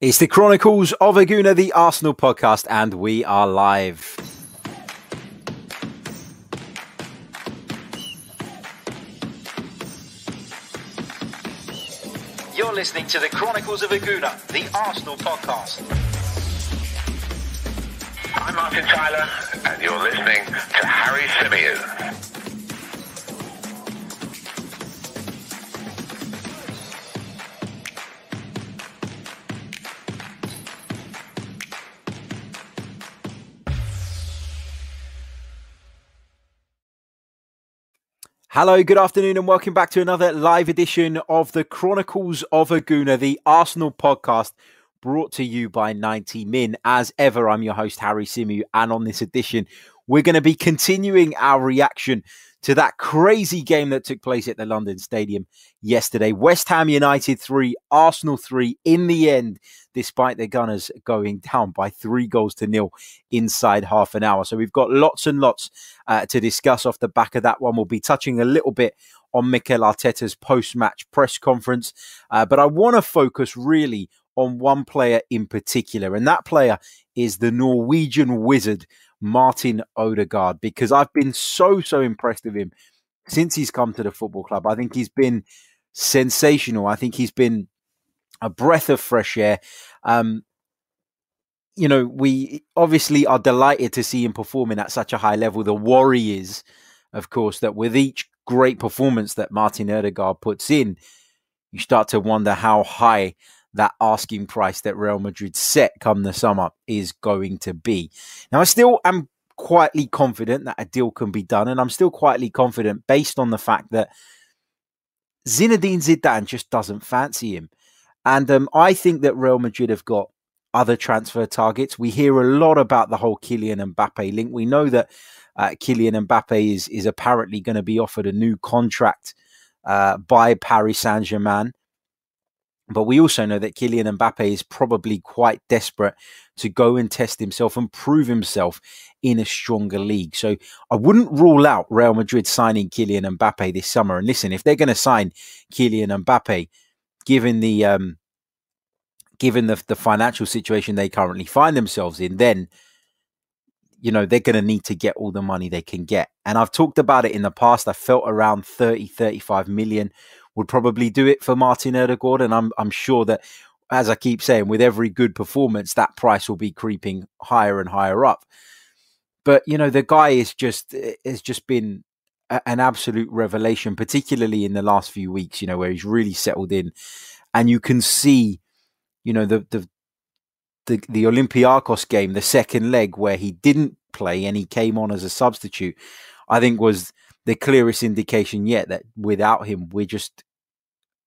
It's the Chronicles of a Gooner, the Arsenal podcast, and we are live. You're listening to the Chronicles of a Gooner, the Arsenal podcast. I'm Martin Tyler, and you're listening to Harry Symeou. Hello, good afternoon, and welcome back to another live edition of the Chronicles of a Gooner, the Arsenal podcast, brought to you by 90 Min. As ever, I'm your host, Harry Symeou, and on this edition, we're going to be continuing our reaction to that crazy game that took place at the London Stadium yesterday. West Ham United 3, Arsenal 3 in the end, despite the Gunners going down by three goals to nil inside half an hour. So we've got lots and lots uh, to discuss off the back of that one. We'll be touching a little bit on Mikel Arteta's post match press conference, uh, but I want to focus really on one player in particular, and that player is the Norwegian wizard Martin Odegaard because I've been so, so impressed with him since he's come to the football club. I think he's been sensational. I think he's been a breath of fresh air. Um, you know, we obviously are delighted to see him performing at such a high level. The worry is, of course, that with each great performance that Martin Odegaard puts in, you start to wonder how high that asking price that Real Madrid set come the summer is going to be. Now, I still am quietly confident that a deal can be done, and I'm still quietly confident based on the fact that Zinedine Zidane just doesn't fancy him. And um, I think that Real Madrid have got other transfer targets. We hear a lot about the whole Kylian Mbappe link. We know that uh, Kylian Mbappe is, is apparently going to be offered a new contract uh, by Paris Saint Germain. But we also know that Kylian Mbappe is probably quite desperate to go and test himself and prove himself in a stronger league. So I wouldn't rule out Real Madrid signing Kylian Mbappe this summer. And listen, if they're going to sign Kylian Mbappe, given the um, given the, the financial situation they currently find themselves in, then you know they're going to need to get all the money they can get. And I've talked about it in the past. I felt around 30, 35 million would probably do it for Martin Odegaard, and I'm I'm sure that as I keep saying, with every good performance, that price will be creeping higher and higher up. But you know, the guy is just has just been a, an absolute revelation, particularly in the last few weeks. You know, where he's really settled in, and you can see, you know, the the the, the Olympiacos game, the second leg where he didn't play and he came on as a substitute. I think was the clearest indication yet that without him, we're just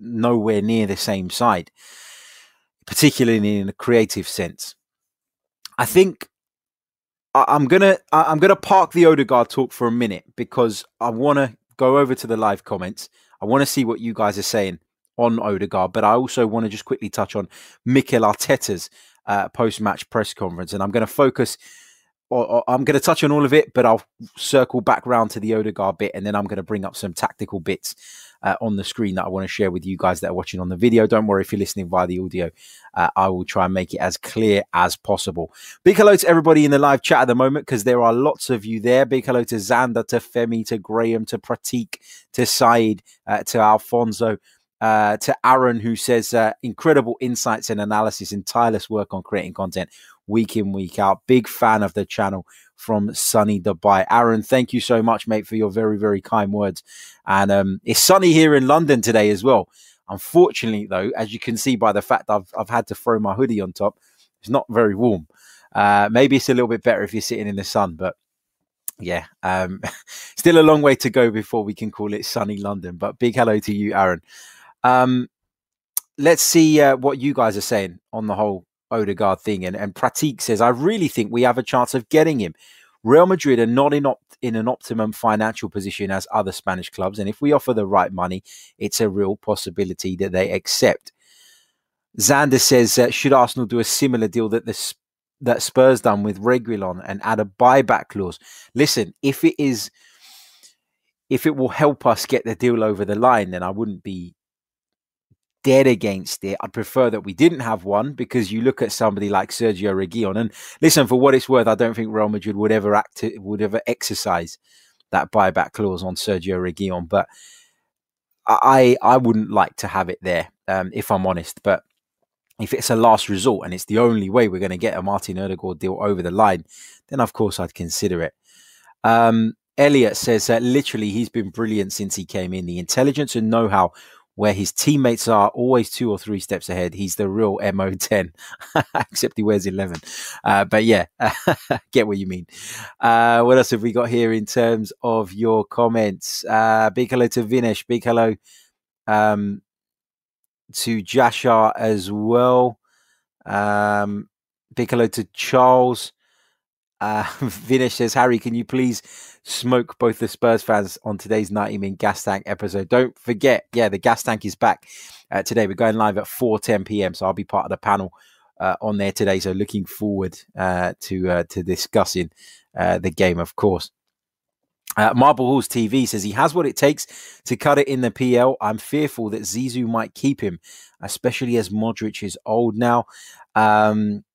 nowhere near the same side, particularly in a creative sense. I think I'm gonna I'm gonna park the Odegaard talk for a minute because I want to go over to the live comments. I want to see what you guys are saying on Odegaard, but I also want to just quickly touch on Mikel Arteta's uh, post-match press conference, and I'm going to focus or, I'm going to touch on all of it, but I'll circle back round to the Odegaard bit, and then I'm going to bring up some tactical bits uh, on the screen that I want to share with you guys that are watching on the video. Don't worry if you're listening via the audio. Uh, I will try and make it as clear as possible. Big hello to everybody in the live chat at the moment because there are lots of you there. Big hello to Xander, to Femi, to Graham, to Pratik, to Saeed, uh, to Alfonso. Uh, to Aaron, who says uh, incredible insights and analysis and tireless work on creating content week in, week out. Big fan of the channel from sunny Dubai. Aaron, thank you so much, mate, for your very, very kind words. And um, it's sunny here in London today as well. Unfortunately, though, as you can see by the fact I've, I've had to throw my hoodie on top, it's not very warm. Uh, maybe it's a little bit better if you're sitting in the sun, but yeah, um, still a long way to go before we can call it sunny London. But big hello to you, Aaron. Um, let's see uh, what you guys are saying on the whole Odegaard thing. And, and Pratik says, I really think we have a chance of getting him. Real Madrid are not in, op- in an optimum financial position as other Spanish clubs. And if we offer the right money, it's a real possibility that they accept. Xander says, uh, should Arsenal do a similar deal that the that Spurs done with Reguilon and add a buyback clause? Listen, if it is, if it will help us get the deal over the line, then I wouldn't be dead against it. I'd prefer that we didn't have one because you look at somebody like Sergio Reguilon, and listen, for what it's worth, I don't think Real Madrid would ever act would ever exercise that buyback clause on Sergio Reguilon, but I I wouldn't like to have it there um, if I'm honest. But if it's a last resort and it's the only way we're going to get a Martin Odegaard deal over the line, then of course I'd consider it. Um, Elliot says that literally he's been brilliant since he came in. The intelligence and know how where his teammates are always two or three steps ahead. He's the real MO10, except he wears 11. Uh, but yeah, get what you mean. Uh, what else have we got here in terms of your comments? Uh, big hello to Vinesh. Big hello um, to Jashar as well. Um, big hello to Charles. Uh, Vinesh says, Harry, can you please smoke both the Spurs fans on today's 90 Min Gas Tank episode? Don't forget, yeah, the Gas Tank is back uh, today. We're going live at 4:10 p.m., so I'll be part of the panel uh, on there today. So looking forward uh, to uh, to discussing uh, the game, of course. Uh, Marble Halls TV says he has what it takes to cut it in the PL. I'm fearful that Zizou might keep him, especially as Modric is old now. Um,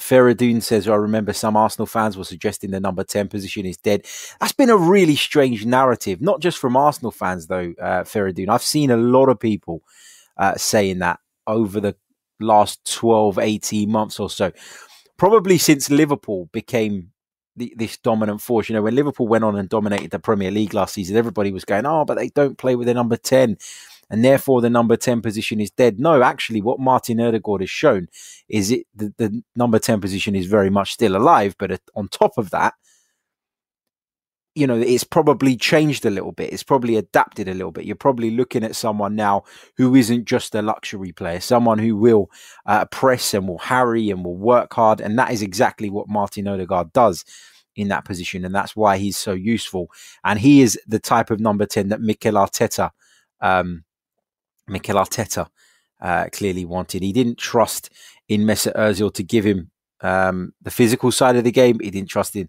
Feridun says, I remember some Arsenal fans were suggesting the number 10 position is dead. That's been a really strange narrative, not just from Arsenal fans, though, uh. I've seen a lot of people uh, saying that over the last 12, 18 months or so. Probably since Liverpool became the, this dominant force. You know, when Liverpool went on and dominated the Premier League last season, everybody was going, oh, but they don't play with the number 10 and therefore the number 10 position is dead. No, actually, what Martin Odegaard has shown is it the, the number 10 position is very much still alive. But on top of that, you know, it's probably changed a little bit. It's probably adapted a little bit. You're probably looking at someone now who isn't just a luxury player, someone who will uh, press and will harry and will work hard. And that is exactly what Martin Odegaard does in that position. And that's why he's so useful. And he is the type of number 10 that Mikel Arteta um, Mikel Arteta uh, clearly wanted. He didn't trust in Mesut Ozil to give him um, the physical side of the game. He didn't trust in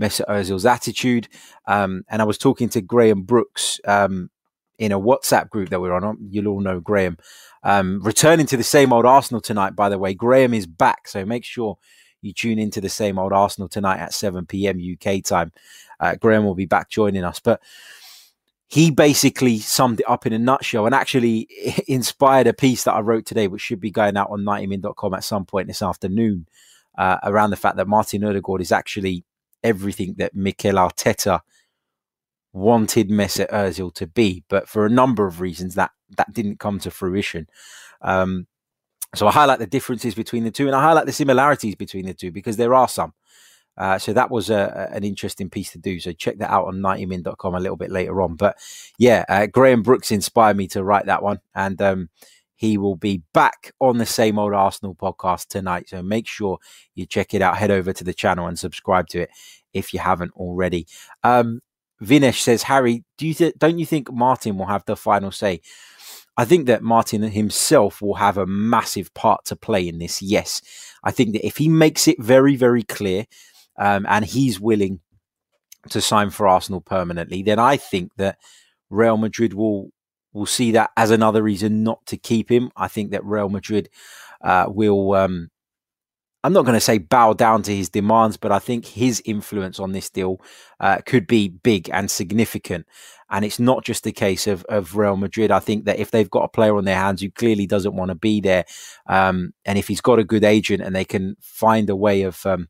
Mesut Ozil's attitude. Um, and I was talking to Graham Brooks um, in a WhatsApp group that we're on. You'll all know Graham. Um, returning to the same old Arsenal tonight, by the way. Graham is back, so make sure you tune into the same old Arsenal tonight at 7 p.m. UK time. Uh, Graham will be back joining us. But he basically summed it up in a nutshell and actually inspired a piece that I wrote today, which should be going out on 90min.com at some point this afternoon, uh, around the fact that Martin Odegaard is actually everything that Mikel Arteta wanted Mesut Ozil to be, but for a number of reasons that that didn't come to fruition. Um, so I highlight the differences between the two, and I highlight the similarities between the two because there are some. Uh, so that was a, an interesting piece to do. So check that out on 90min.com a little bit later on. But yeah, uh, Graham Brooks inspired me to write that one. And um, he will be back on the same old Arsenal podcast tonight. So make sure you check it out. Head over to the channel and subscribe to it if you haven't already. Um, Vinesh says, Harry, do you th- don't you think Martin will have the final say? I think that Martin himself will have a massive part to play in this. Yes. I think that if he makes it very, very clear um, and he's willing to sign for Arsenal permanently, then I think that Real Madrid will will see that as another reason not to keep him. I think that Real Madrid uh, will. Um, I'm not going to say bow down to his demands, but I think his influence on this deal uh, could be big and significant. And it's not just a case of, of Real Madrid. I think that if they've got a player on their hands who clearly doesn't want to be there, um, and if he's got a good agent and they can find a way of um,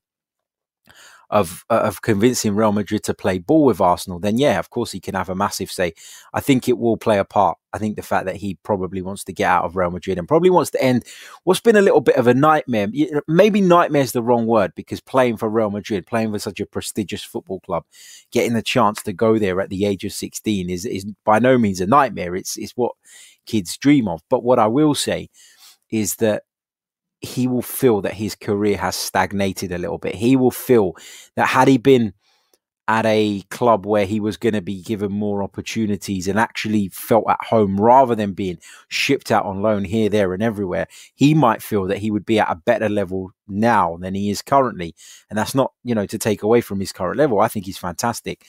of uh, of convincing Real Madrid to play ball with Arsenal, then yeah, of course he can have a massive say. I think it will play a part. I think the fact that he probably wants to get out of Real Madrid and probably wants to end what's been a little bit of a nightmare. Maybe nightmare is the wrong word because playing for Real Madrid, playing for such a prestigious football club, getting the chance to go there at the age of 16 is is by no means a nightmare. It's it's what kids dream of. But what I will say is that he will feel that his career has stagnated a little bit. He will feel that had he been at a club where he was going to be given more opportunities and actually felt at home rather than being shipped out on loan here, there, and everywhere, he might feel that he would be at a better level now than he is currently. And that's not, you know, to take away from his current level. I think he's fantastic.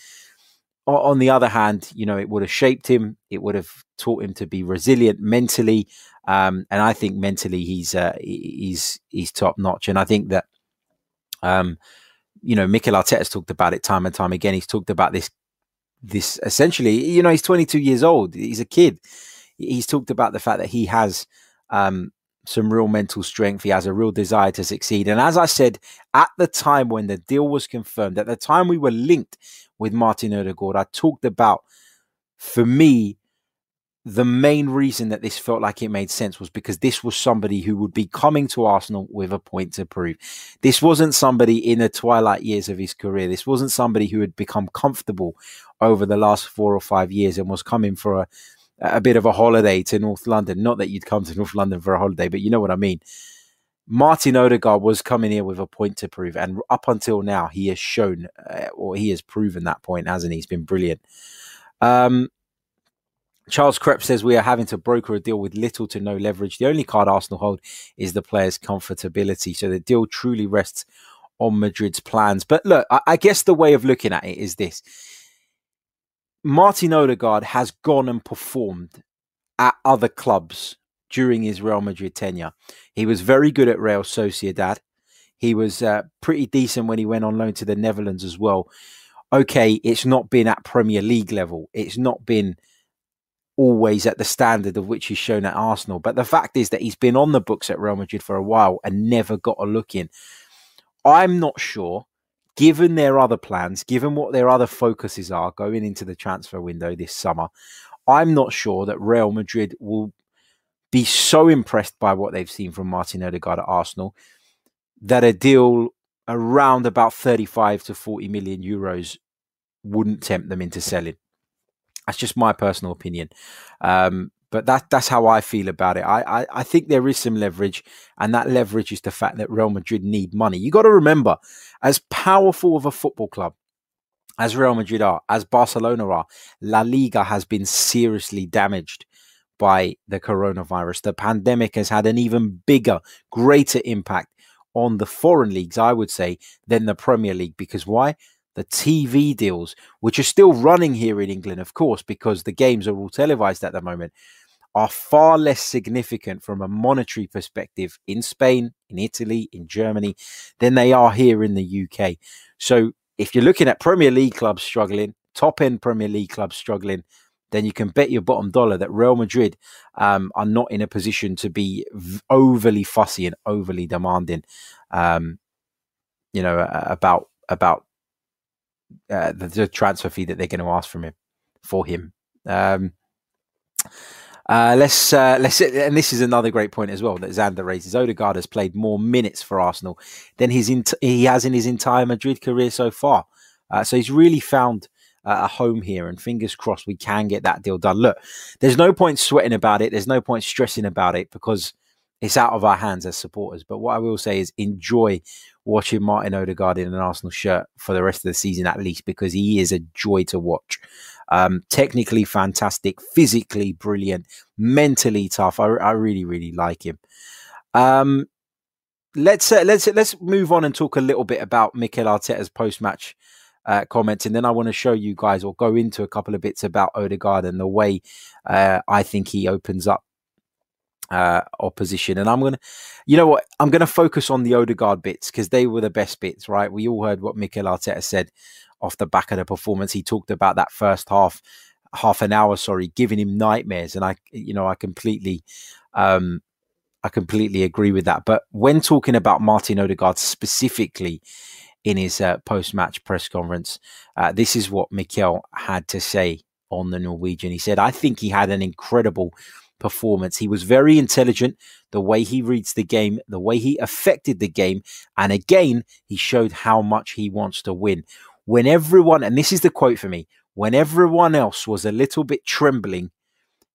on the other hand, you know, it would have shaped him. It would have taught him to be resilient mentally, um, and I think mentally he's uh, he's he's top notch. And I think that, um, you know, Mikel Arteta's talked about it time and time again. He's talked about this this essentially. You know, he's 22 years old. He's a kid. He's talked about the fact that he has um, some real mental strength. He has a real desire to succeed. And as I said at the time when the deal was confirmed, at the time we were linked with Martin Odegaard, I talked about, for me, the main reason that this felt like it made sense was because this was somebody who would be coming to Arsenal with a point to prove. This wasn't somebody in the twilight years of his career. This wasn't somebody who had become comfortable over the last four or five years and was coming for a, a bit of a holiday to North London. Not that you'd come to North London for a holiday, but you know what I mean. Martin Odegaard was coming here with a point to prove, and up until now, he has shown uh, or he has proven that point, hasn't he? He's been brilliant. Um, Charles Krebs says we are having to broker a deal with little to no leverage. The only card Arsenal hold is the player's comfortability. So the deal truly rests on Madrid's plans. But look, I, I guess the way of looking at it is this Martin Odegaard has gone and performed at other clubs during his Real Madrid tenure. He was very good at Real Sociedad. He was uh, pretty decent when he went on loan to the Netherlands as well. Okay, it's not been at Premier League level. It's not been always at the standard of which he's shown at Arsenal. But the fact is that he's been on the books at Real Madrid for a while and never got a look in. I'm not sure, given their other plans, given what their other focuses are going into the transfer window this summer, I'm not sure that Real Madrid will be so impressed by what they've seen from Martin Odegaard at Arsenal that a deal around about 35 to 40 million euros wouldn't tempt them into selling. That's just my personal opinion. Um, but that that's how I feel about it. I, I, I think there is some leverage, and that leverage is the fact that Real Madrid need money. You got to remember, as powerful of a football club as Real Madrid are, as Barcelona are, La Liga has been seriously damaged by the coronavirus. The pandemic has had an even bigger, greater impact on the foreign leagues, I would say, than the Premier League. Because why? The TV deals, which are still running here in England, of course, because the games are all televised at the moment, are far less significant from a monetary perspective in Spain, in Italy, in Germany than they are here in the UK. So if you're looking at Premier League clubs struggling, top end Premier League clubs struggling, then you can bet your bottom dollar that Real Madrid um, are not in a position to be overly fussy and overly demanding. Um, you know about about uh, the, the, transfer fee that they're going to ask from him for him. Um, uh, let's uh, let's and this is another great point as well that Xander raises. Odegaard has played more minutes for Arsenal than his int- he has in his entire Madrid career so far. Uh, so he's really found a home here, and fingers crossed we can get that deal done. Look, there's no point sweating about it. There's no point stressing about it because it's out of our hands as supporters. But what I will say is enjoy watching Martin Odegaard in an Arsenal shirt for the rest of the season, at least, because he is a joy to watch. Um, technically fantastic, physically brilliant, mentally tough. I, I really, really like him. Um, let's uh, let's let's move on and talk a little bit about Mikel Arteta's post match uh, comments, and then I want to show you guys or go into a couple of bits about Odegaard and the way uh, I think he opens up uh, opposition. And I'm going to, you know what, I'm going to focus on the Odegaard bits because they were the best bits, right? We all heard what Mikel Arteta said off the back of the performance. He talked about that first half, half an hour, sorry, giving him nightmares. And I, you know, I completely, um, I completely agree with that. But when talking about Martin Odegaard specifically in his uh, post-match press conference, uh, this is what Mikel had to say on the Norwegian. He said, "I think he had an incredible performance. He was very intelligent, the way he reads the game, the way he affected the game. And again, he showed how much he wants to win. When everyone, and this is the quote for me, when everyone else was a little bit trembling,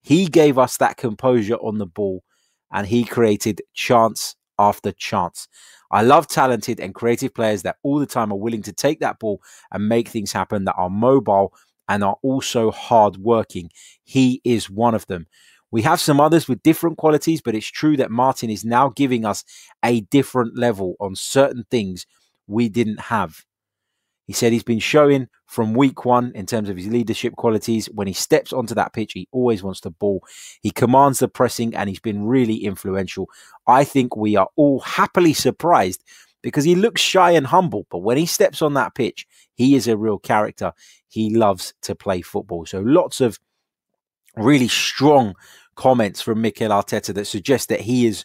he gave us that composure on the ball and he created chance after chance. I love talented and creative players that all the time are willing to take that ball and make things happen, that are mobile and are also hard working. He is one of them. We have some others with different qualities, but it's true that Martin is now giving us a different level on certain things we didn't have. He said he's been showing from week one in terms of his leadership qualities. When he steps onto that pitch, he always wants the ball. He commands the pressing and he's been really influential. I think we are all happily surprised because he looks shy and humble, but when he steps on that pitch, he is a real character. He loves to play football. So lots of really strong comments from Mikel Arteta that suggest that he is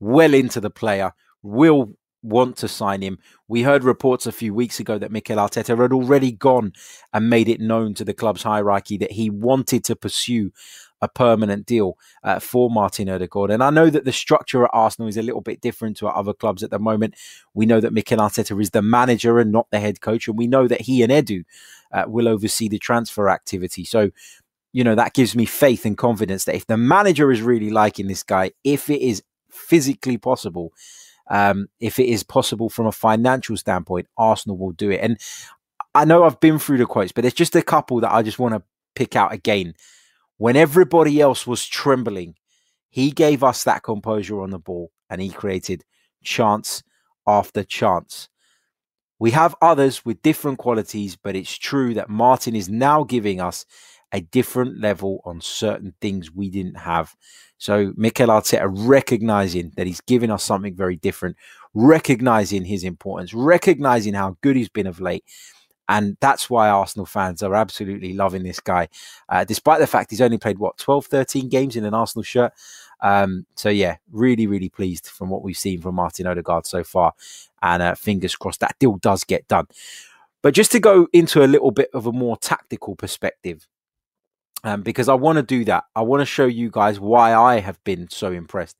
well into the player, will want to sign him. We heard reports a few weeks ago that Mikel Arteta had already gone and made it known to the club's hierarchy that he wanted to pursue a permanent deal uh, for Martin Odegaard. And I know that the structure at Arsenal is a little bit different to other clubs at the moment. We know that Mikel Arteta is the manager and not the head coach, and we know that he and Edu uh, will oversee the transfer activity. So, you know, that gives me faith and confidence that if the manager is really liking this guy, if it is physically possible, um, if it is possible from a financial standpoint, Arsenal will do it. And I know I've been through the quotes, but there's just a couple that I just want to pick out again. When everybody else was trembling, he gave us that composure on the ball and he created chance after chance. We have others with different qualities, but it's true that Martin is now giving us a different level on certain things we didn't have. So Mikel Arteta recognizing that he's giving us something very different, recognizing his importance, recognizing how good he's been of late, and that's why Arsenal fans are absolutely loving this guy, uh, despite the fact he's only played, what, 12, 13 games in an Arsenal shirt. Um, so, yeah, really, really pleased from what we've seen from Martin Odegaard so far. And uh, fingers crossed that deal does get done. But just to go into a little bit of a more tactical perspective, um, because I want to do that. I want to show you guys why I have been so impressed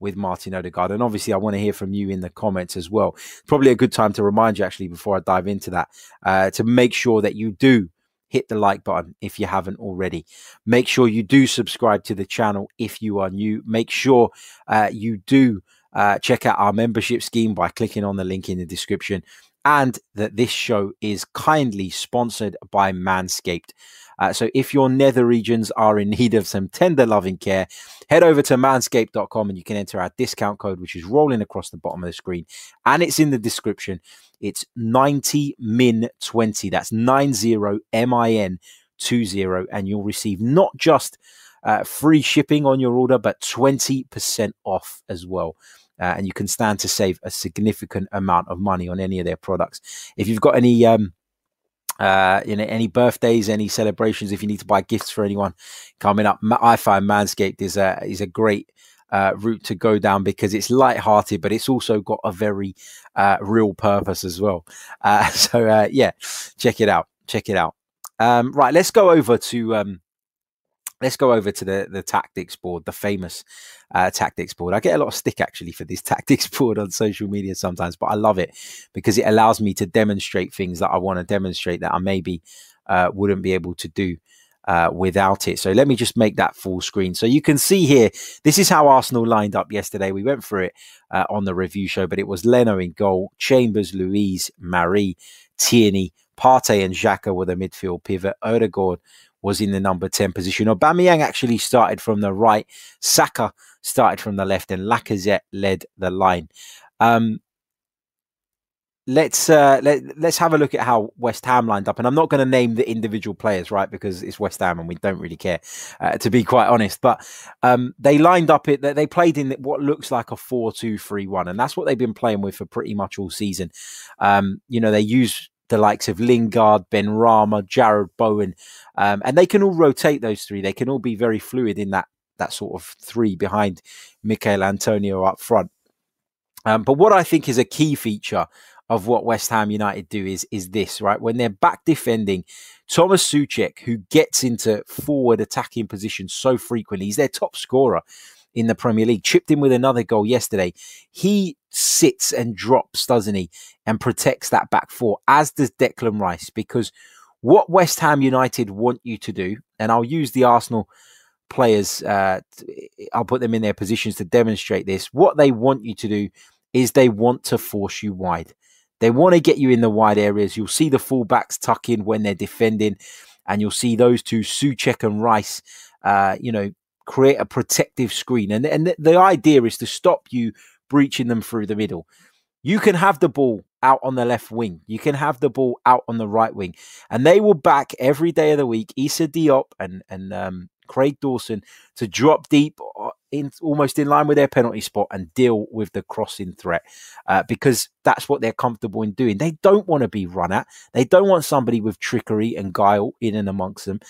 with Martin Odegaard. And obviously, I want to hear from you in the comments as well. Probably a good time to remind you, actually, before I dive into that, uh, to make sure that you do hit the like button if you haven't already. Make sure you do subscribe to the channel if you are new. Make sure uh, you do uh, check out our membership scheme by clicking on the link in the description. And that this show is kindly sponsored by Manscaped. Uh, so if your nether regions are in need of some tender loving care, head over to manscaped.com and you can enter our discount code, which is rolling across the bottom of the screen. And it's in the description. It's 90min20. That's 90min20. And you'll receive not just uh, free shipping on your order, but 20% off as well. Uh, and you can stand to save a significant amount of money on any of their products. If you've got any um, uh, you know, any birthdays, any celebrations, if you need to buy gifts for anyone coming up, I find Manscaped is a is a great uh, route to go down because it's light-hearted, but it's also got a very uh, real purpose as well. Uh, so uh, yeah, check it out. Check it out. Um, right, let's go over to um, let's go over to the the tactics board, the famous uh, tactics board. I get a lot of stick actually for this tactics board on social media sometimes, but I love it because it allows me to demonstrate things that I want to demonstrate that I maybe uh, wouldn't be able to do. Uh, without it. So let me just make that full screen. So you can see here, this is how Arsenal lined up yesterday. We went through it uh, on the review show, but it was Leno in goal, Chambers, Luiz, Mari, Tierney, Partey and Xhaka were the midfield pivot. Odegaard was in the number 10 position. Aubameyang actually started from the right. Saka started from the left and Lacazette led the line. Um, let's uh, let, let's have a look at how West Ham lined up. And I'm not going to name the individual players, right? Because it's West Ham and we don't really care, uh, to be quite honest. But um, they lined up it. They played in what looks like a four-two-three-one, and that's what they've been playing with for pretty much all season. Um, you know, they use the likes of Lingard, Benrahma, Jarrod Bowen, um, and they can all rotate those three. They can all be very fluid in that that sort of three behind Michail Antonio up front. Um, but what I think is a key feature of what West Ham United do is is this right when they're back defending. Thomas Soucek, who gets into forward attacking positions so frequently, he's their top scorer in the Premier League, chipped in with another goal yesterday. He sits and drops, doesn't he, and protects that back four, as does Declan Rice, because what West Ham United want you to do, and I'll use the Arsenal players, uh, I'll put them in their positions to demonstrate this. What they want you to do is they want to force you wide. They want to get you in the wide areas. You'll see the fullbacks tuck in when they're defending, and you'll see those two, Soucek and Rice, uh, you know, create a protective screen. And, and the, idea is to stop you breaching them through the middle. You can have the ball out on the left wing. You can have the ball out on the right wing, and they will back every day of the week Issa Diop and and um, Craig Dawson to drop deep uh, in almost in line with their penalty spot and deal with the crossing threat uh, because that's what they're comfortable in doing. They don't want to be run at. They don't want somebody with trickery and guile in and amongst them.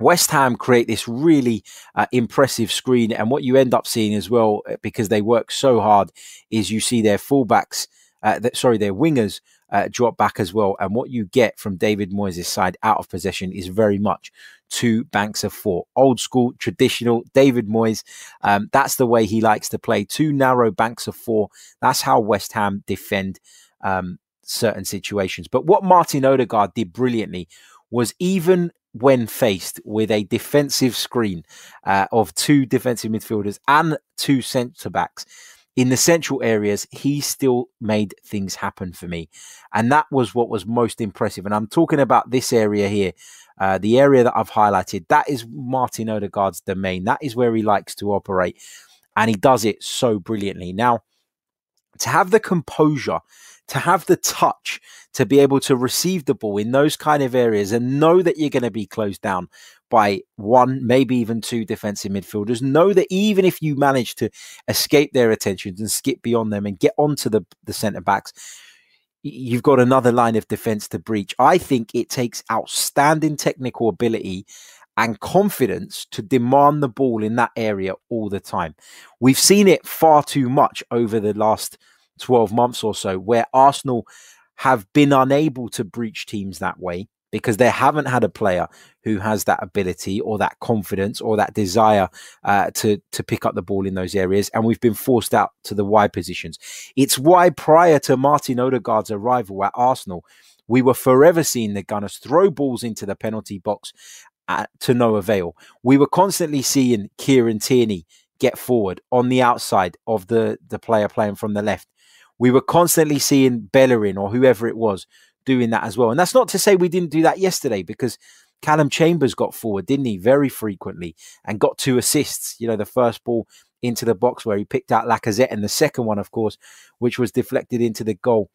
West Ham create this really uh, impressive screen, and what you end up seeing as well, uh, because they work so hard, is you see their fullbacks, uh, th- sorry, their wingers uh, drop back as well. And what you get from David Moyes' side out of possession is very much two banks of four. Old school, traditional, David Moyes. Um, that's the way he likes to play. Two narrow banks of four. That's how West Ham defend um, certain situations. But what Martin Odegaard did brilliantly was even when faced with a defensive screen uh, of two defensive midfielders and two centre backs, in the central areas, he still made things happen for me. And that was what was most impressive. And I'm talking about this area here, uh, the area that I've highlighted. That is Martin Odegaard's domain. That is where he likes to operate. And he does it so brilliantly. Now, to have the composure, to have the touch, to be able to receive the ball in those kind of areas and know that you're going to be closed down by one, maybe even two defensive midfielders. Know that even if you manage to escape their attentions and skip beyond them and get onto the, the centre backs, you've got another line of defense to breach. I think it takes outstanding technical ability and confidence to demand the ball in that area all the time. We've seen it far too much over the last 12 months or so, where Arsenal have been unable to breach teams that way because they haven't had a player who has that ability or that confidence or that desire uh, to to pick up the ball in those areas, and we've been forced out to the wide positions. It's why prior to Martin Odegaard's arrival at Arsenal, we were forever seeing the Gunners throw balls into the penalty box at, uh, to no avail. We were constantly seeing Kieran Tierney get forward on the outside of the the player playing from the left. We were constantly seeing Bellerin or whoever it was doing that as well. And that's not to say we didn't do that yesterday because Callum Chambers got forward, didn't he? Very frequently and got two assists. You know, the first ball into the box where he picked out Lacazette, and the second one, of course, which was deflected into the goal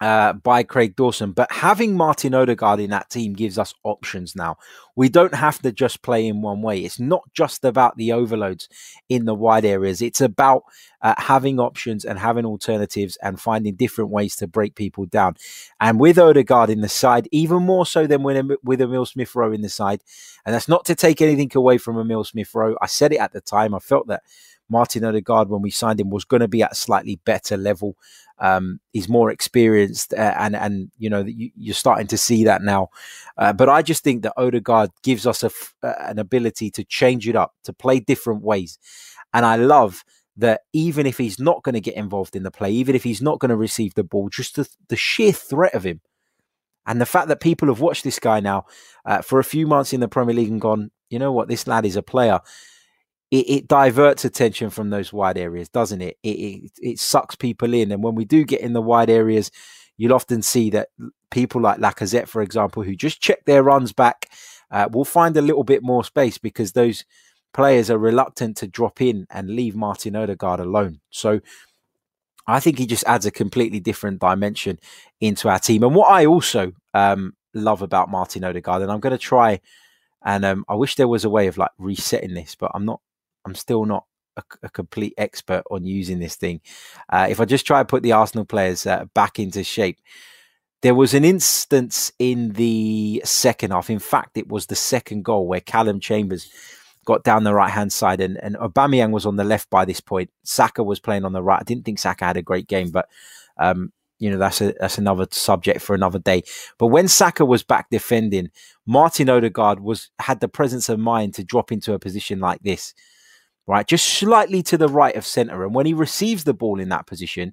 uh, by Craig Dawson. But having Martin Odegaard in that team gives us options now. We don't have to just play in one way. It's not just about the overloads in the wide areas. It's about uh, having options and having alternatives and finding different ways to break people down. And with Odegaard in the side, even more so than with, with Emil Smith Rowe in the side. And that's not to take anything away from Emil Smith Rowe. I said it at the time. I felt that Martin Odegaard, when we signed him, was going to be at a slightly better level. Um, he's more experienced, uh, and and you know you, are starting to see that now. Uh, but I just think that Odegaard gives us a, uh, an ability to change it up, to play different ways, and I love that even if he's not going to get involved in the play, even if he's not going to receive the ball, just the, the sheer threat of him. And the fact that people have watched this guy now uh, for a few months in the Premier League and gone, you know what, this lad is a player it, it, diverts attention from those wide areas, doesn't it? It, it? it sucks people in, and when we do get in the wide areas, you'll often see that people like Lacazette, for example, who just check their runs back, uh, will find a little bit more space because those players are reluctant to drop in and leave Martin Odegaard alone. So I think he just adds a completely different dimension into our team. And what I also um, love about Martin Odegaard, and I'm going to try, and um, I wish there was a way of like resetting this, but I'm not I'm still not a, a complete expert on using this thing. Uh, if I just try to put the Arsenal players uh, back into shape, there was an instance in the second half. In fact, it was the second goal where Callum Chambers got down the right hand side and, and Aubameyang was on the left by this point. Saka was playing on the right. I didn't think Saka had a great game, but um, you know that's a that's another subject for another day. But when Saka was back defending, Martin Odegaard was had the presence of mind to drop into a position like this right? Just slightly to the right of centre. And when he receives the ball in that position,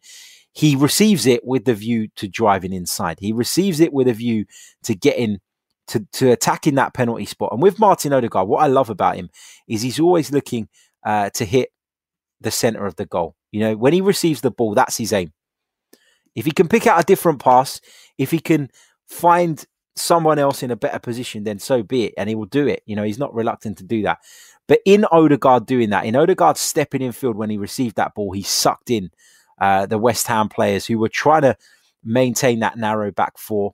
he receives it with the view to driving inside. He receives it with a view to getting to, to attacking that penalty spot. And with Martin Odegaard, what I love about him is he's always looking uh, to hit the centre of the goal. You know, when he receives the ball, that's his aim. If he can pick out a different pass, if he can find someone else in a better position, then so be it. And he will do it. You know, he's not reluctant to do that. But in Odegaard doing that, in Odegaard stepping in field when he received that ball, he sucked in uh, the West Ham players who were trying to maintain that narrow back four.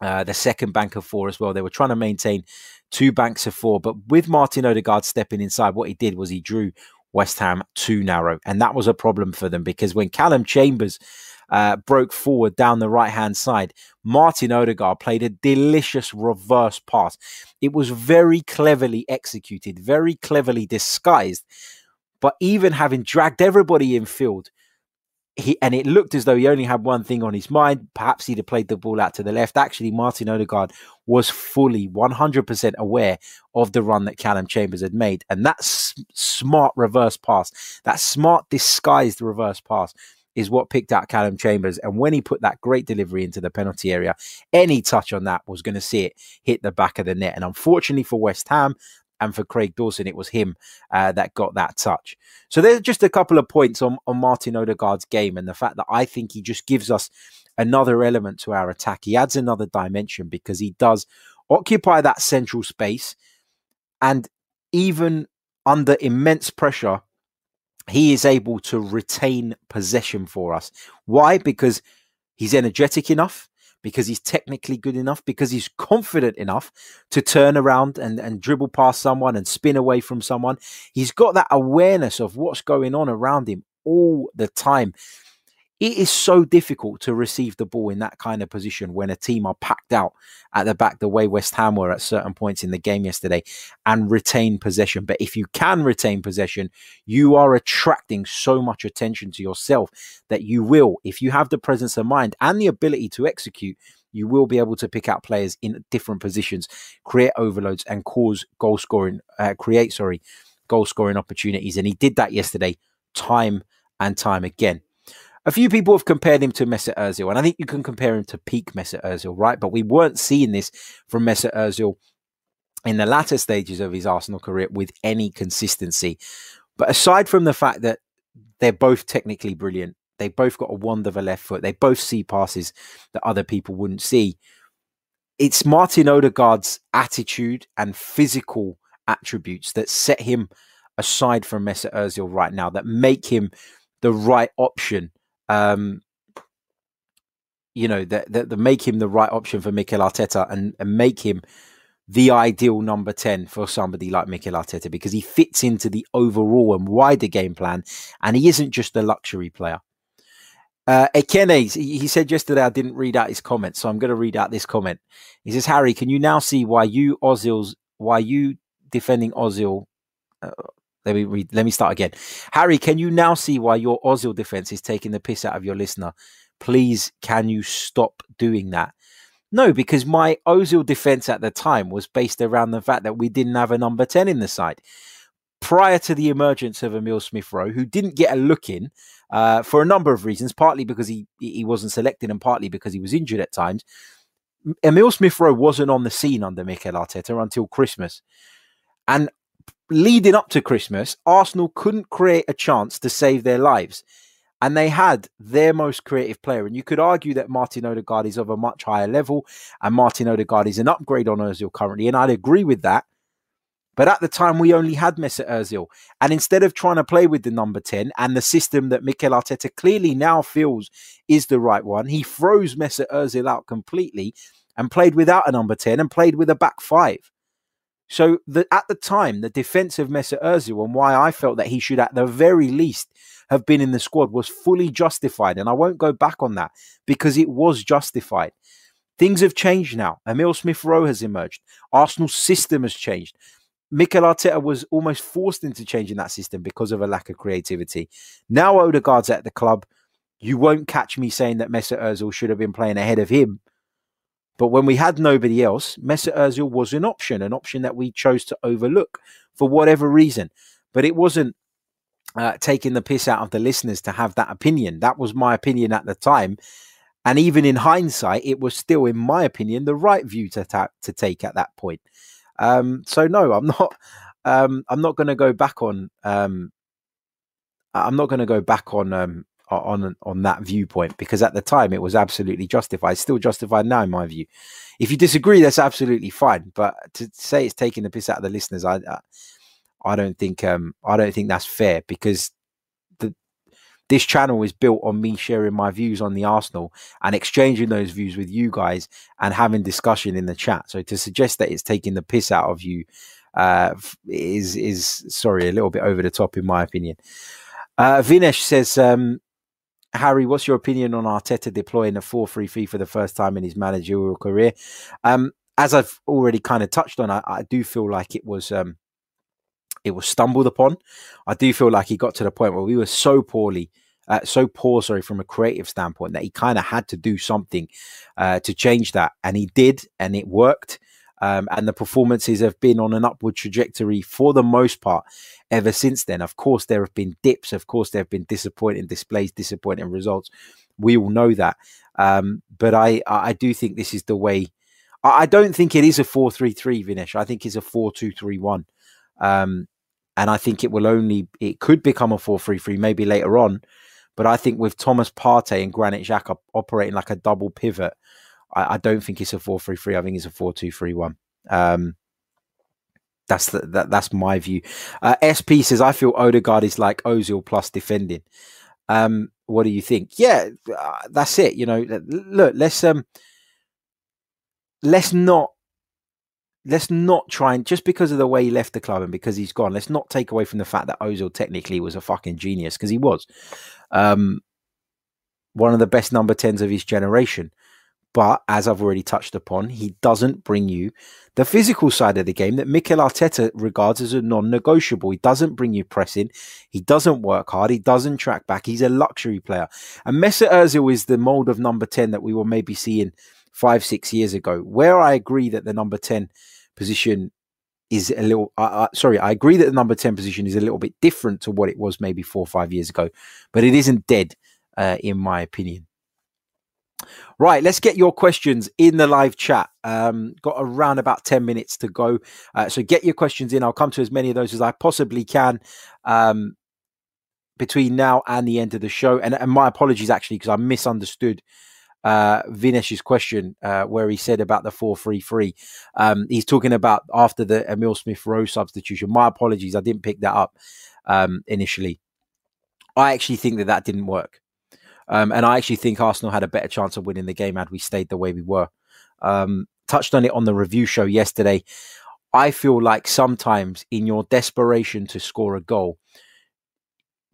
Uh, the second bank of four as well. They were trying to maintain two banks of four, but with Martin Odegaard stepping inside, what he did was he drew West Ham too narrow, and that was a problem for them because when Callum Chambers uh, broke forward down the right hand side, Martin Odegaard played a delicious reverse pass. It was very cleverly executed, very cleverly disguised. But even having dragged everybody in field, he and it looked as though he only had one thing on his mind. Perhaps he'd have played the ball out to the left. Actually, Martin Odegaard was fully 100% aware of the run that Callum Chambers had made. And that s- smart reverse pass, that smart disguised reverse pass, is what picked out Callum Chambers. And when he put that great delivery into the penalty area, any touch on that was going to see it hit the back of the net. And unfortunately for West Ham, and for Craig Dawson, it was him uh, that got that touch. So there's just a couple of points on, on Martin Odegaard's game and the fact that I think he just gives us another element to our attack. He adds another dimension because he does occupy that central space and even under immense pressure, he is able to retain possession for us. Why? Because he's energetic enough because he's technically good enough, because he's confident enough to turn around and, and dribble past someone and spin away from someone. He's got that awareness of what's going on around him all the time. It is so difficult to receive the ball in that kind of position when a team are packed out at the back, the way West Ham were at certain points in the game yesterday, and retain possession. But if you can retain possession, you are attracting so much attention to yourself that you will, if you have the presence of mind and the ability to execute, you will be able to pick out players in different positions, create overloads, and cause goal scoring, uh, create, sorry, goal scoring opportunities. And he did that yesterday, time and time again. A few people have compared him to Mesut Ozil, and I think you can compare him to peak Mesut Ozil, right? But we weren't seeing this from Mesut Ozil in the latter stages of his Arsenal career with any consistency. But aside from the fact that they're both technically brilliant, they both got a wand of a left foot, they both see passes that other people wouldn't see. It's Martin Odegaard's attitude and physical attributes that set him aside from Mesut Ozil right now, that make him the right option um, you know, that, that, that make him the right option for Mikel Arteta and, and make him the ideal number 10 for somebody like Mikel Arteta because he fits into the overall and wider game plan and he isn't just a luxury player. Uh, Ekene, he said yesterday I didn't read out his comment, so I'm going to read out this comment. He says, Harry, can you now see why you Ozil's, why you defending Ozil uh, let me read. Let me start again. Harry, can you now see why your Ozil defense is taking the piss out of your listener? Please, can you stop doing that? No, because my Ozil defense at the time was based around the fact that we didn't have a number 10 in the side. Prior to the emergence of Emil Smith Rowe, who didn't get a look in uh, for a number of reasons, partly because he, he wasn't selected and partly because he was injured at times, Emil Smith Rowe wasn't on the scene under Mikel Arteta until Christmas. And leading up to Christmas, Arsenal couldn't create a chance to save their lives. And they had their most creative player. And you could argue that Martin Odegaard is of a much higher level and Martin Odegaard is an upgrade on Ozil currently. And I'd agree with that. But at the time, we only had Mesut Ozil. And instead of trying to play with the number 10 and the system that Mikel Arteta clearly now feels is the right one, he froze Mesut Ozil out completely and played without a number 10 and played with a back five. So the, at the time, the defense of Mesut Ozil and why I felt that he should, at the very least, have been in the squad was fully justified, and I won't go back on that because it was justified. Things have changed now. Emil Smith Rowe has emerged. Arsenal's system has changed. Mikel Arteta was almost forced into changing that system because of a lack of creativity. Now Odegaard's at the club. You won't catch me saying that Mesut Ozil should have been playing ahead of him but when we had nobody else, Mesut Ozil was an option, an option that we chose to overlook for whatever reason. But it wasn't uh, taking the piss out of the listeners to have that opinion. That was my opinion at the time. And even in hindsight, it was still, in my opinion, the right view to, ta- to take at that point. Um, so no, I'm not. Um, I'm not going to go back on. Um, I'm not going to go back on um, on on that viewpoint because at the time it was absolutely justified, still justified now in my view. If you disagree, that's absolutely fine. But to say it's taking the piss out of the listeners, I I, don't think um I don't think that's fair because the this channel is built on me sharing my views on the Arsenal and exchanging those views with you guys and having discussion in the chat. So to suggest that it's taking the piss out of you uh, is is sorry a little bit over the top in my opinion. Uh, Vinesh says, um, Harry, what's your opinion on Arteta deploying a 4 3 3 for the first time in his managerial career? Um, as I've already kind of touched on, I, I do feel like it was um, it was stumbled upon. I do feel like he got to the point where we were so poorly, uh, so poor, sorry, from a creative standpoint that he kind of had to do something uh, to change that, and he did, and it worked. Um, and the performances have been on an upward trajectory for the most part ever since then. Of course, there have been dips. Of course, there have been disappointing displays, disappointing results. We all know that. Um, but I, I do think this is the way. I don't think it is a four-three-three, Vinesh. I think it's a four-two-three-one. Um, and I think it will only it could become a four-three-three maybe later on. But I think with Thomas Partey and Granit Xhaka operating like a double pivot, I, I don't think it's a four-three-three. I think it's a four-two-three-one. Um, that's the, that, that's my view. Uh, SP says I feel Odegaard is like Ozil plus defending. Um, what do you think? Yeah, uh, that's it. You know, look, let's um, let's not let's not try and just because of the way he left the club and because he's gone, let's not take away from the fact that Ozil technically was a fucking genius because he was. Um, one of the best number 10s of his generation. But as I've already touched upon, he doesn't bring you the physical side of the game that Mikel Arteta regards as a non negotiable. He doesn't bring you pressing. He doesn't work hard. He doesn't track back. He's a luxury player. And Mesut Ozil is the mold of number 10 that we were maybe seeing five, six years ago. Where I agree that the number 10 position is a little, uh, uh, sorry, I agree that the number 10 position is a little bit different to what it was maybe four or five years ago, but it isn't dead, uh, in my opinion. Right, let's get your questions in the live chat. Um, got around about 10 minutes to go. Uh, so get your questions in. I'll come to as many of those as I possibly can um, between now and the end of the show. And, and my apologies, actually, because I misunderstood uh, Vinesh's question uh, where he said about the 433. Um, he's talking about after the Emil Smith Rowe substitution. My apologies, I didn't pick that up um, initially. I actually think that that didn't work. Um, and I actually think Arsenal had a better chance of winning the game had we stayed the way we were. Um, touched on it on the review show yesterday. I feel like sometimes in your desperation to score a goal,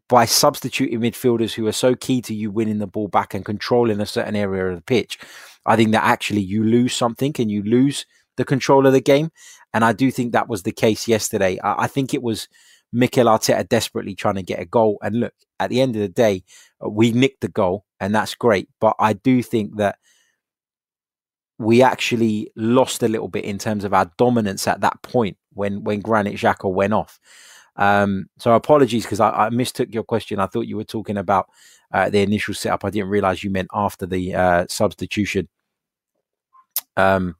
by substituting midfielders who are so key to you winning the ball back and controlling a certain area of the pitch, I think that actually you lose something and you lose the control of the game. And I do think that was the case yesterday. I, I think it was Mikel Arteta desperately trying to get a goal. And look, at the end of the day, uh, we nicked the goal, and that's great. But I do think that we actually lost a little bit in terms of our dominance at that point when when Granit Xhaka went off. Um, so apologies because I, I, mistook your question. I thought you were talking about uh, the initial setup. I didn't realize you meant after the uh, substitution. Um,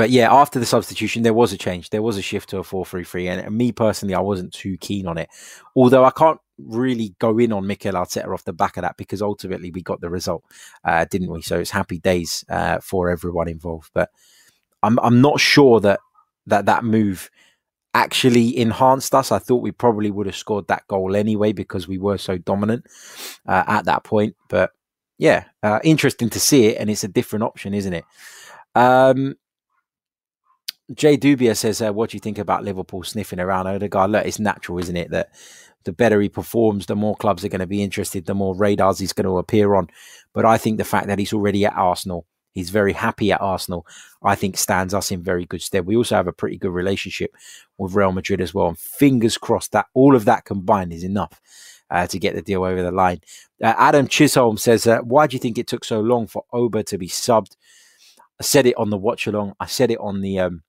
but yeah, after the substitution, there was a change. There was a shift to a 4 3 3. And me personally, I wasn't too keen on it. Although I can't really go in on Mikel Arteta off the back of that because ultimately we got the result, uh, didn't we? So it's happy days uh, for everyone involved. But I'm, I'm not sure that that, that move actually enhanced us. I thought we probably would have scored that goal anyway because we were so dominant uh, at that point. But yeah, uh, interesting to see it. And it's a different option, isn't it? Um, Jay Dubia says, uh, "What do you think about Liverpool sniffing around Odegaard? Look, it's natural, isn't it, that the better he performs, the more clubs are going to be interested, the more radars he's going to appear on. But I think the fact that he's already at Arsenal, he's very happy at Arsenal, I think stands us in very good stead. We also have a pretty good relationship with Real Madrid as well, and fingers crossed that all of that combined is enough." Uh, to get the deal over the line. Uh, Adam Chisholm says, uh, Why do you think it took so long for Oba to be subbed? I said it on the watch along. I said it on the um,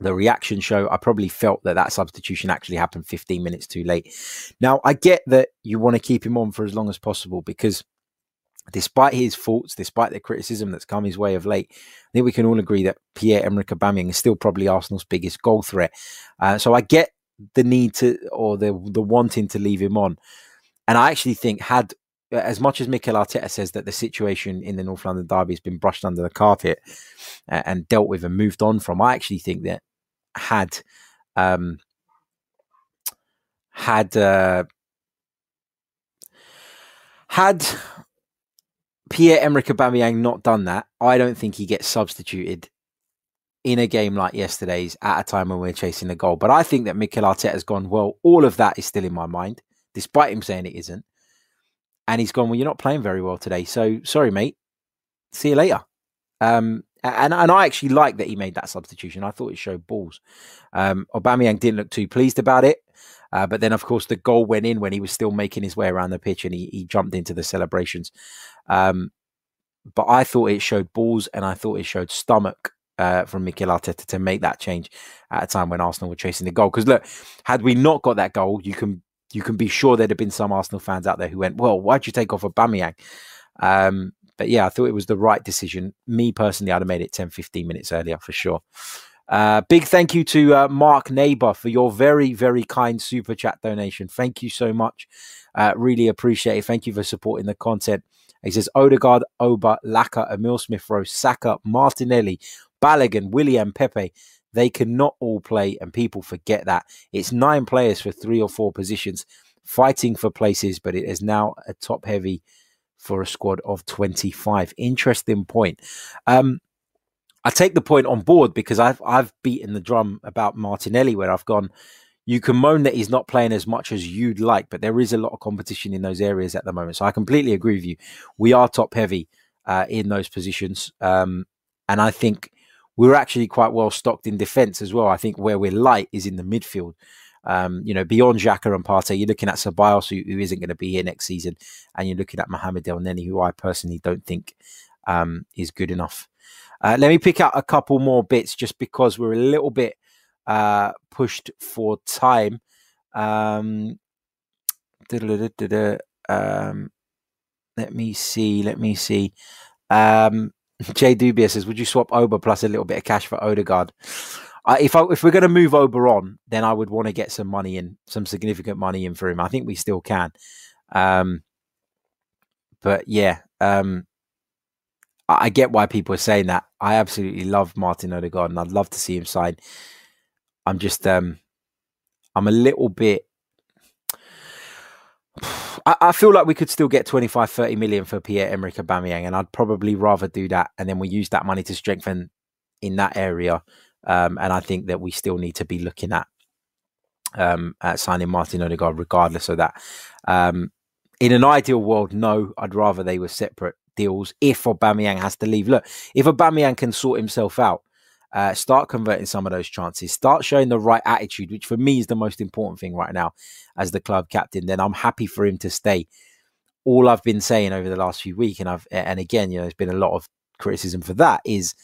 the reaction show, I probably felt that that substitution actually happened 15 minutes too late. Now, I get that you want to keep him on for as long as possible because despite his faults, despite the criticism that's come his way of late, I think we can all agree that Pierre-Emerick Aubameyang is still probably Arsenal's biggest goal threat. Uh, so I get the need to, or the, the wanting to leave him on. And I actually think had as much as Mikel Arteta says that the situation in the North London derby has been brushed under the carpet uh, and dealt with and moved on from, I actually think that had um, had uh, Had Pierre Emerick Aubameyang not done that, I don't think he gets substituted in a game like yesterday's at a time when we're chasing the goal. But I think that Mikel Arteta has gone, well, all of that is still in my mind, despite him saying it isn't. And he's gone, well, you're not playing very well today. So sorry, mate. See you later. Um, and, and I actually like that he made that substitution. I thought it showed balls. Um, Aubameyang didn't look too pleased about it. Uh, but then, of course, the goal went in when he was still making his way around the pitch and he, he jumped into the celebrations. Um, but I thought it showed balls and I thought it showed stomach uh, from Mikel Arteta to make that change at a time when Arsenal were chasing the goal. Because look, had we not got that goal, you can you can be sure there'd have been some Arsenal fans out there who went, "Well, why'd you take off Aubameyang?" Um, but yeah, I thought it was the right decision. Me personally, I'd have made it 10, 15 minutes earlier for sure. Uh, big thank you to uh, Mark Neighbor for your very, very kind super chat donation. Thank you so much. Uh, really appreciate it. Thank you for supporting the content. He says Odegaard, Oba, Laka, Emil Smith Rowe, Saka, Martinelli, Balogun, Willian, Pepe. They cannot all play, and people forget that. It's nine players for three or four positions fighting for places, but it is now a top heavy for a squad of 25. Interesting point. Um, I take the point on board because I've I've beaten the drum about Martinelli where I've gone. You can moan that he's not playing as much as you'd like, but there is a lot of competition in those areas at the moment. So I completely agree with you. We are top heavy uh, in those positions, um, and I think we're actually quite well stocked in defence as well. I think where we're light is in the midfield. Um, you know, beyond Xhaka and Partey, you're looking at Ceballos, who, who isn't going to be here next season, and you're looking at Mohamed Elneny, who I personally don't think um, is good enough. Uh, let me pick out a couple more bits just because we're a little bit uh, pushed for time. Um, um, let me see. Let me see. Um, Jay Dubia says, "Would you swap Oba plus a little bit of cash for Odegaard?" Uh, if I, if we're going to move Oba on, then I would want to get some money in, some significant money in for him. I think we still can. Um, but yeah, um, I, I get why people are saying that. I absolutely love Martin Odegaard, and I'd love to see him sign. I'm just, um, I'm a little bit I, feel like we could still get 25, 30 million for Pierre Emerick Aubameyang, and I'd probably rather do that, and then we use that money to strengthen in that area. Um, and I think that we still need to be looking at um, at signing Martin Odegaard, regardless of that. Um, in an ideal world, no, I'd rather they were separate deals. If Aubameyang has to leave, look, if Aubameyang can sort himself out, uh, start converting some of those chances. Start showing the right attitude, which for me is the most important thing right now as the club captain. Then I'm happy for him to stay. All I've been saying over the last few weeks, and I've and again, you know, there's been a lot of criticism for that. Is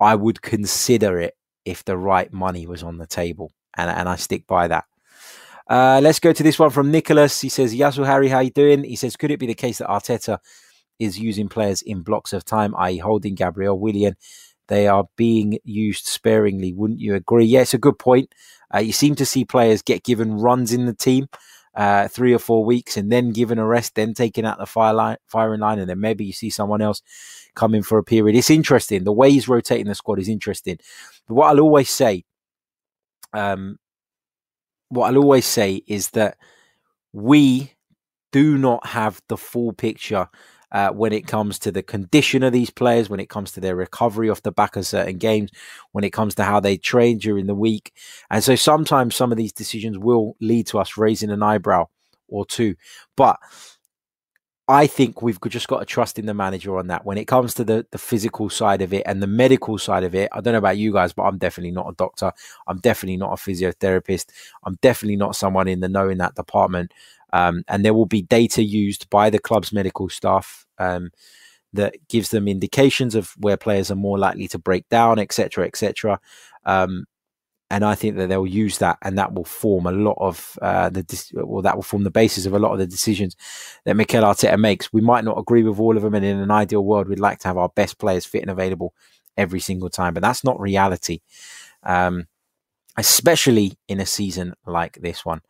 I would consider it if the right money was on the table, and and I stick by that. Uh, let's go to this one from Nicholas. He says, Yasu Harry, how you doing? He says, could it be the case that Arteta is using players in blocks of time, i.e., holding Gabriel Willian they are being used sparingly. Wouldn't you agree? Yeah, it's a good point. Uh, you seem to see players get given runs in the team uh, three or four weeks and then given a rest, then taken out the fire line, firing line, and then maybe you see someone else come in for a period. It's interesting. The way he's rotating the squad is interesting. But what I'll always say, um, what I'll always say is that we do not have the full picture uh, when it comes to the condition of these players, when it comes to their recovery off the back of certain games, when it comes to how they train during the week. And so sometimes some of these decisions will lead to us raising an eyebrow or two. But I think we've just got to trust in the manager on that. When it comes to the, the physical side of it and the medical side of it, I don't know about you guys, but I'm definitely not a doctor. I'm definitely not a physiotherapist. I'm definitely not someone in the know in that department. Um, and there will be data used by the club's medical staff um, that gives them indications of where players are more likely to break down, etc., etc. Um, and I think that they'll use that, and that will form a lot of uh, the well, that will form the basis of a lot of the decisions that Mikel Arteta makes. We might not agree with all of them, and in an ideal world, we'd like to have our best players fit and available every single time, but that's not reality. Um, especially in a season like this one.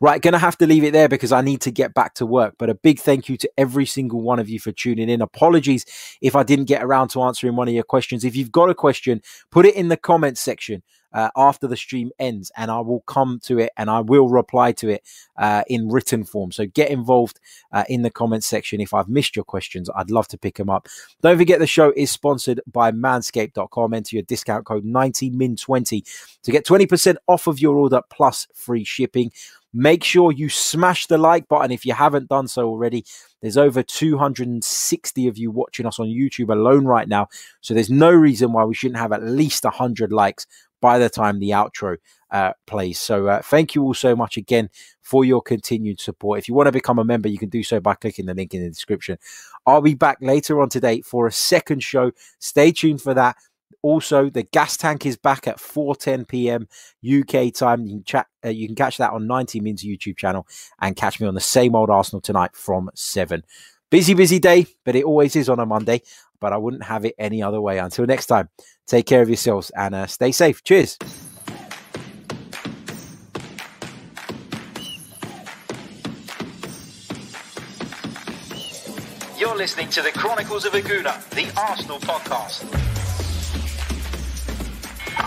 Right, going to have to leave it there because I need to get back to work. But a big thank you to every single one of you for tuning in. Apologies if I didn't get around to answering one of your questions. If you've got a question, put it in the comments section. Uh, after the stream ends, and I will come to it and I will reply to it uh, in written form. So get involved uh, in the comments section if I've missed your questions. I'd love to pick them up. Don't forget the show is sponsored by Manscaped.com. Enter your discount code 90min20 to get 20% off of your order plus free shipping. Make sure you smash the like button if you haven't done so already. There's over 260 of you watching us on YouTube alone right now. So there's no reason why we shouldn't have at least 100 likes by the time the outro uh, plays. So uh, thank you all so much again for your continued support. If you want to become a member, you can do so by clicking the link in the description. I'll be back later on today for a second show. Stay tuned for that. Also, the gas tank is back at 4:10 p.m. UK time. You can chat. Uh, you can catch that on 90 Min's YouTube channel and catch me on the same old Arsenal tonight from seven. Busy, busy day, but it always is on a Monday. But I wouldn't have it any other way. Until next time, take care of yourselves and uh, stay safe. Cheers. You're listening to the Chronicles of a Gooner, the Arsenal podcast.